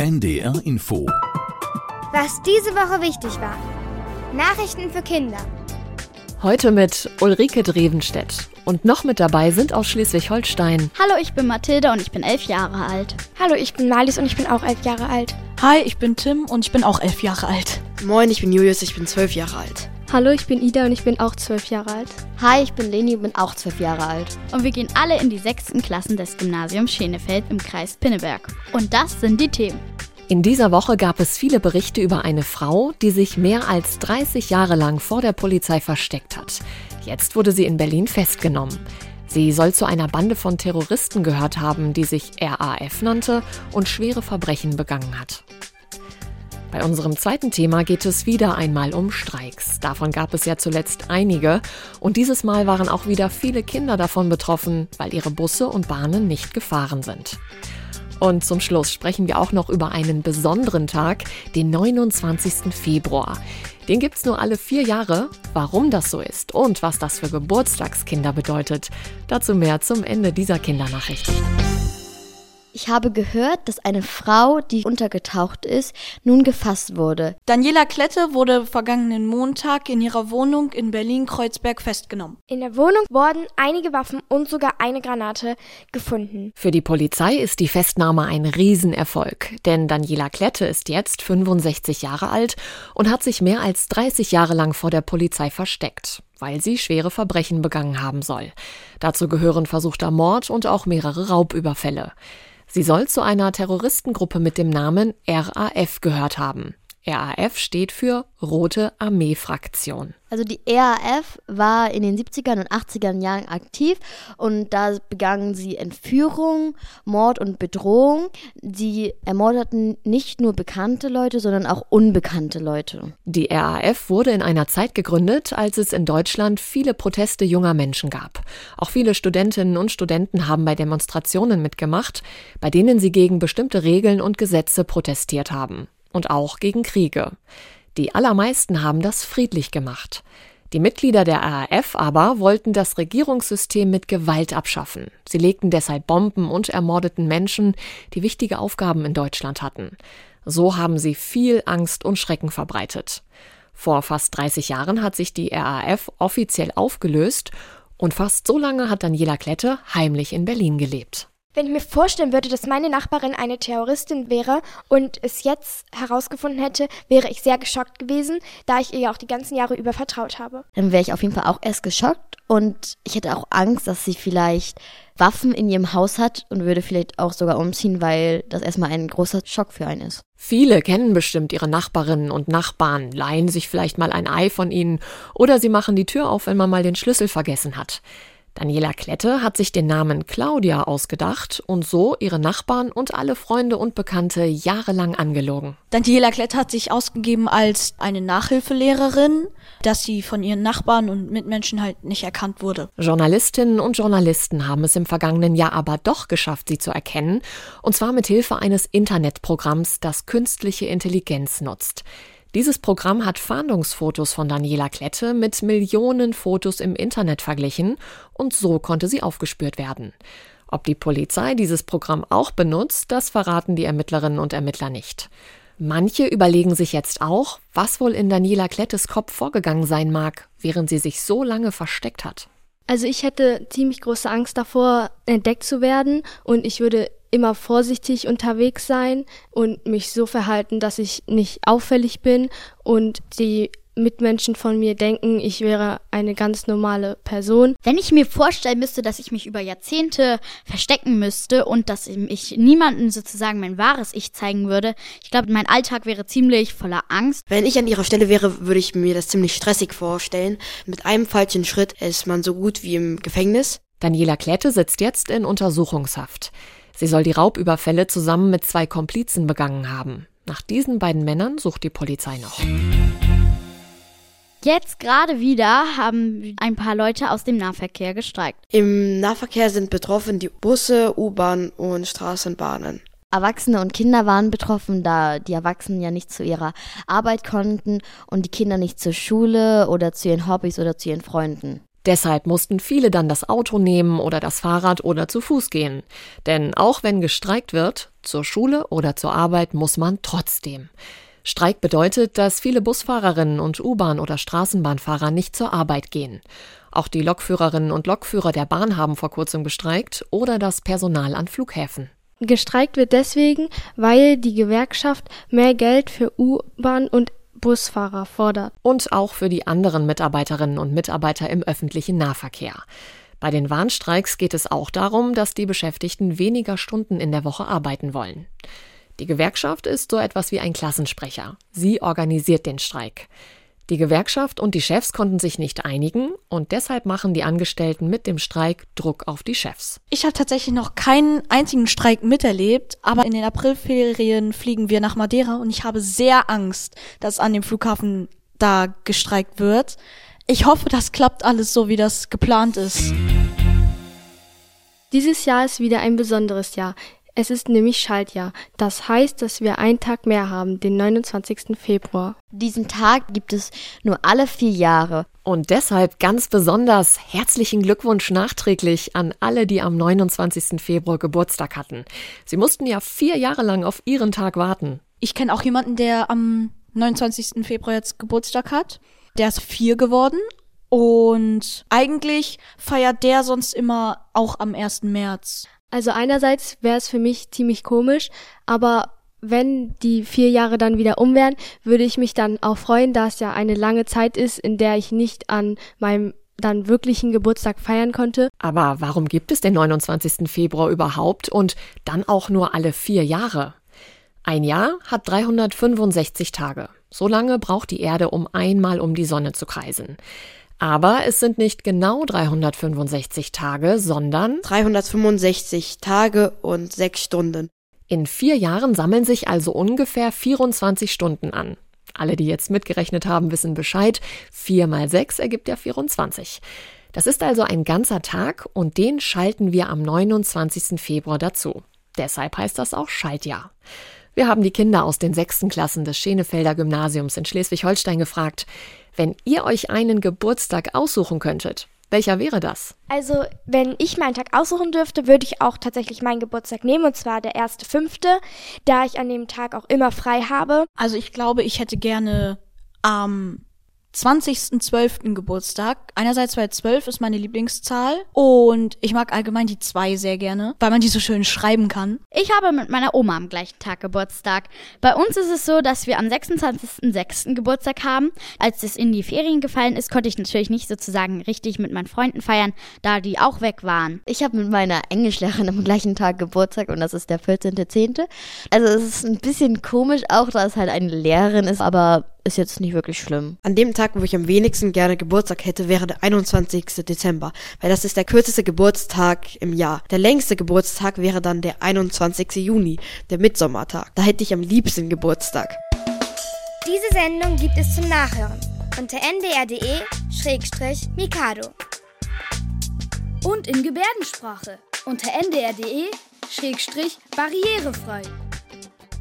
NDR Info. Was diese Woche wichtig war. Nachrichten für Kinder. Heute mit Ulrike Drevenstedt. Und noch mit dabei sind aus Schleswig-Holstein. Hallo, ich bin Mathilda und ich bin elf Jahre alt. Hallo, ich bin Malis und ich bin auch elf Jahre alt. Hi, ich bin Tim und ich bin auch elf Jahre alt. Moin, ich bin Julius, ich bin zwölf Jahre alt. Hallo, ich bin Ida und ich bin auch zwölf Jahre alt. Hi, ich bin Leni und bin auch zwölf Jahre alt. Und wir gehen alle in die sechsten Klassen des Gymnasiums Schenefeld im Kreis Pinneberg. Und das sind die Themen. In dieser Woche gab es viele Berichte über eine Frau, die sich mehr als 30 Jahre lang vor der Polizei versteckt hat. Jetzt wurde sie in Berlin festgenommen. Sie soll zu einer Bande von Terroristen gehört haben, die sich RAF nannte und schwere Verbrechen begangen hat. Bei unserem zweiten Thema geht es wieder einmal um Streiks. Davon gab es ja zuletzt einige und dieses Mal waren auch wieder viele Kinder davon betroffen, weil ihre Busse und Bahnen nicht gefahren sind. Und zum Schluss sprechen wir auch noch über einen besonderen Tag, den 29. Februar. Den gibt's nur alle vier Jahre. Warum das so ist und was das für Geburtstagskinder bedeutet, dazu mehr zum Ende dieser Kindernachricht. Ich habe gehört, dass eine Frau, die untergetaucht ist, nun gefasst wurde. Daniela Klette wurde vergangenen Montag in ihrer Wohnung in Berlin-Kreuzberg festgenommen. In der Wohnung wurden einige Waffen und sogar eine Granate gefunden. Für die Polizei ist die Festnahme ein Riesenerfolg, denn Daniela Klette ist jetzt 65 Jahre alt und hat sich mehr als 30 Jahre lang vor der Polizei versteckt weil sie schwere Verbrechen begangen haben soll. Dazu gehören versuchter Mord und auch mehrere Raubüberfälle. Sie soll zu einer Terroristengruppe mit dem Namen RAF gehört haben. RAF steht für Rote Armee-Fraktion. Also die RAF war in den 70er und 80er Jahren aktiv und da begangen sie Entführung, Mord und Bedrohung. Sie ermordeten nicht nur bekannte Leute, sondern auch unbekannte Leute. Die RAF wurde in einer Zeit gegründet, als es in Deutschland viele Proteste junger Menschen gab. Auch viele Studentinnen und Studenten haben bei Demonstrationen mitgemacht, bei denen sie gegen bestimmte Regeln und Gesetze protestiert haben und auch gegen Kriege. Die allermeisten haben das friedlich gemacht. Die Mitglieder der RAF aber wollten das Regierungssystem mit Gewalt abschaffen. Sie legten deshalb Bomben und ermordeten Menschen, die wichtige Aufgaben in Deutschland hatten. So haben sie viel Angst und Schrecken verbreitet. Vor fast 30 Jahren hat sich die RAF offiziell aufgelöst und fast so lange hat Daniela Klette heimlich in Berlin gelebt. Wenn ich mir vorstellen würde, dass meine Nachbarin eine Terroristin wäre und es jetzt herausgefunden hätte, wäre ich sehr geschockt gewesen, da ich ihr ja auch die ganzen Jahre über vertraut habe. Dann wäre ich auf jeden Fall auch erst geschockt und ich hätte auch Angst, dass sie vielleicht Waffen in ihrem Haus hat und würde vielleicht auch sogar umziehen, weil das erstmal ein großer Schock für einen ist. Viele kennen bestimmt ihre Nachbarinnen und Nachbarn, leihen sich vielleicht mal ein Ei von ihnen oder sie machen die Tür auf, wenn man mal den Schlüssel vergessen hat. Daniela Klette hat sich den Namen Claudia ausgedacht und so ihre Nachbarn und alle Freunde und Bekannte jahrelang angelogen. Daniela Klette hat sich ausgegeben als eine Nachhilfelehrerin, dass sie von ihren Nachbarn und Mitmenschen halt nicht erkannt wurde. Journalistinnen und Journalisten haben es im vergangenen Jahr aber doch geschafft, sie zu erkennen, und zwar mit Hilfe eines Internetprogramms, das künstliche Intelligenz nutzt. Dieses Programm hat Fahndungsfotos von Daniela Klette mit Millionen Fotos im Internet verglichen und so konnte sie aufgespürt werden. Ob die Polizei dieses Programm auch benutzt, das verraten die Ermittlerinnen und Ermittler nicht. Manche überlegen sich jetzt auch, was wohl in Daniela Klettes Kopf vorgegangen sein mag, während sie sich so lange versteckt hat. Also ich hätte ziemlich große Angst davor, entdeckt zu werden und ich würde immer vorsichtig unterwegs sein und mich so verhalten, dass ich nicht auffällig bin und die Mitmenschen von mir denken, ich wäre eine ganz normale Person. Wenn ich mir vorstellen müsste, dass ich mich über Jahrzehnte verstecken müsste und dass ich niemandem sozusagen mein wahres Ich zeigen würde, ich glaube, mein Alltag wäre ziemlich voller Angst. Wenn ich an ihrer Stelle wäre, würde ich mir das ziemlich stressig vorstellen. Mit einem falschen Schritt ist man so gut wie im Gefängnis. Daniela Klette sitzt jetzt in Untersuchungshaft. Sie soll die Raubüberfälle zusammen mit zwei Komplizen begangen haben. Nach diesen beiden Männern sucht die Polizei noch. Jetzt gerade wieder haben ein paar Leute aus dem Nahverkehr gestreikt. Im Nahverkehr sind betroffen die Busse, U-Bahn und Straßenbahnen. Erwachsene und Kinder waren betroffen, da die Erwachsenen ja nicht zu ihrer Arbeit konnten und die Kinder nicht zur Schule oder zu ihren Hobbys oder zu ihren Freunden. Deshalb mussten viele dann das Auto nehmen oder das Fahrrad oder zu Fuß gehen. Denn auch wenn gestreikt wird, zur Schule oder zur Arbeit muss man trotzdem. Streik bedeutet, dass viele Busfahrerinnen und U-Bahn- oder Straßenbahnfahrer nicht zur Arbeit gehen. Auch die Lokführerinnen und Lokführer der Bahn haben vor kurzem gestreikt oder das Personal an Flughäfen. Gestreikt wird deswegen, weil die Gewerkschaft mehr Geld für U-Bahn und Busfahrer fordert. Und auch für die anderen Mitarbeiterinnen und Mitarbeiter im öffentlichen Nahverkehr. Bei den Warnstreiks geht es auch darum, dass die Beschäftigten weniger Stunden in der Woche arbeiten wollen. Die Gewerkschaft ist so etwas wie ein Klassensprecher. Sie organisiert den Streik. Die Gewerkschaft und die Chefs konnten sich nicht einigen und deshalb machen die Angestellten mit dem Streik Druck auf die Chefs. Ich habe tatsächlich noch keinen einzigen Streik miterlebt, aber in den Aprilferien fliegen wir nach Madeira und ich habe sehr Angst, dass an dem Flughafen da gestreikt wird. Ich hoffe, das klappt alles so, wie das geplant ist. Dieses Jahr ist wieder ein besonderes Jahr. Es ist nämlich Schaltjahr. Das heißt, dass wir einen Tag mehr haben, den 29. Februar. Diesen Tag gibt es nur alle vier Jahre. Und deshalb ganz besonders herzlichen Glückwunsch nachträglich an alle, die am 29. Februar Geburtstag hatten. Sie mussten ja vier Jahre lang auf ihren Tag warten. Ich kenne auch jemanden, der am 29. Februar jetzt Geburtstag hat. Der ist vier geworden. Und eigentlich feiert der sonst immer auch am 1. März. Also einerseits wäre es für mich ziemlich komisch, aber wenn die vier Jahre dann wieder um wären, würde ich mich dann auch freuen, da es ja eine lange Zeit ist, in der ich nicht an meinem dann wirklichen Geburtstag feiern konnte. Aber warum gibt es den 29. Februar überhaupt und dann auch nur alle vier Jahre? Ein Jahr hat 365 Tage. So lange braucht die Erde, um einmal um die Sonne zu kreisen. Aber es sind nicht genau 365 Tage, sondern 365 Tage und 6 Stunden. In vier Jahren sammeln sich also ungefähr 24 Stunden an. Alle, die jetzt mitgerechnet haben, wissen Bescheid. 4 mal 6 ergibt ja 24. Das ist also ein ganzer Tag und den schalten wir am 29. Februar dazu. Deshalb heißt das auch Schaltjahr. Wir haben die Kinder aus den sechsten Klassen des Schenefelder Gymnasiums in Schleswig-Holstein gefragt, wenn ihr euch einen Geburtstag aussuchen könntet, welcher wäre das? Also, wenn ich meinen Tag aussuchen dürfte, würde ich auch tatsächlich meinen Geburtstag nehmen, und zwar der erste fünfte, da ich an dem Tag auch immer frei habe. Also ich glaube, ich hätte gerne am 20.12. Geburtstag. Einerseits, weil 12 ist meine Lieblingszahl und ich mag allgemein die 2 sehr gerne, weil man die so schön schreiben kann. Ich habe mit meiner Oma am gleichen Tag Geburtstag. Bei uns ist es so, dass wir am 26.06. Geburtstag haben. Als es in die Ferien gefallen ist, konnte ich natürlich nicht sozusagen richtig mit meinen Freunden feiern, da die auch weg waren. Ich habe mit meiner Englischlehrerin am gleichen Tag Geburtstag und das ist der 14.10. Also es ist ein bisschen komisch auch, da es halt eine Lehrerin ist, aber ist jetzt nicht wirklich schlimm. An dem Tag, wo ich am wenigsten gerne Geburtstag hätte, wäre der 21. Dezember, weil das ist der kürzeste Geburtstag im Jahr. Der längste Geburtstag wäre dann der 21. Juni, der Mitsommertag. Da hätte ich am liebsten Geburtstag. Diese Sendung gibt es zum Nachhören unter ndr.de-mikado. Und in Gebärdensprache unter ndr.de-barrierefrei.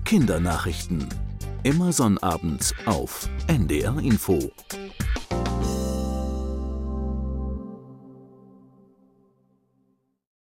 Kindernachrichten Immer Sonnabends auf NDR Info.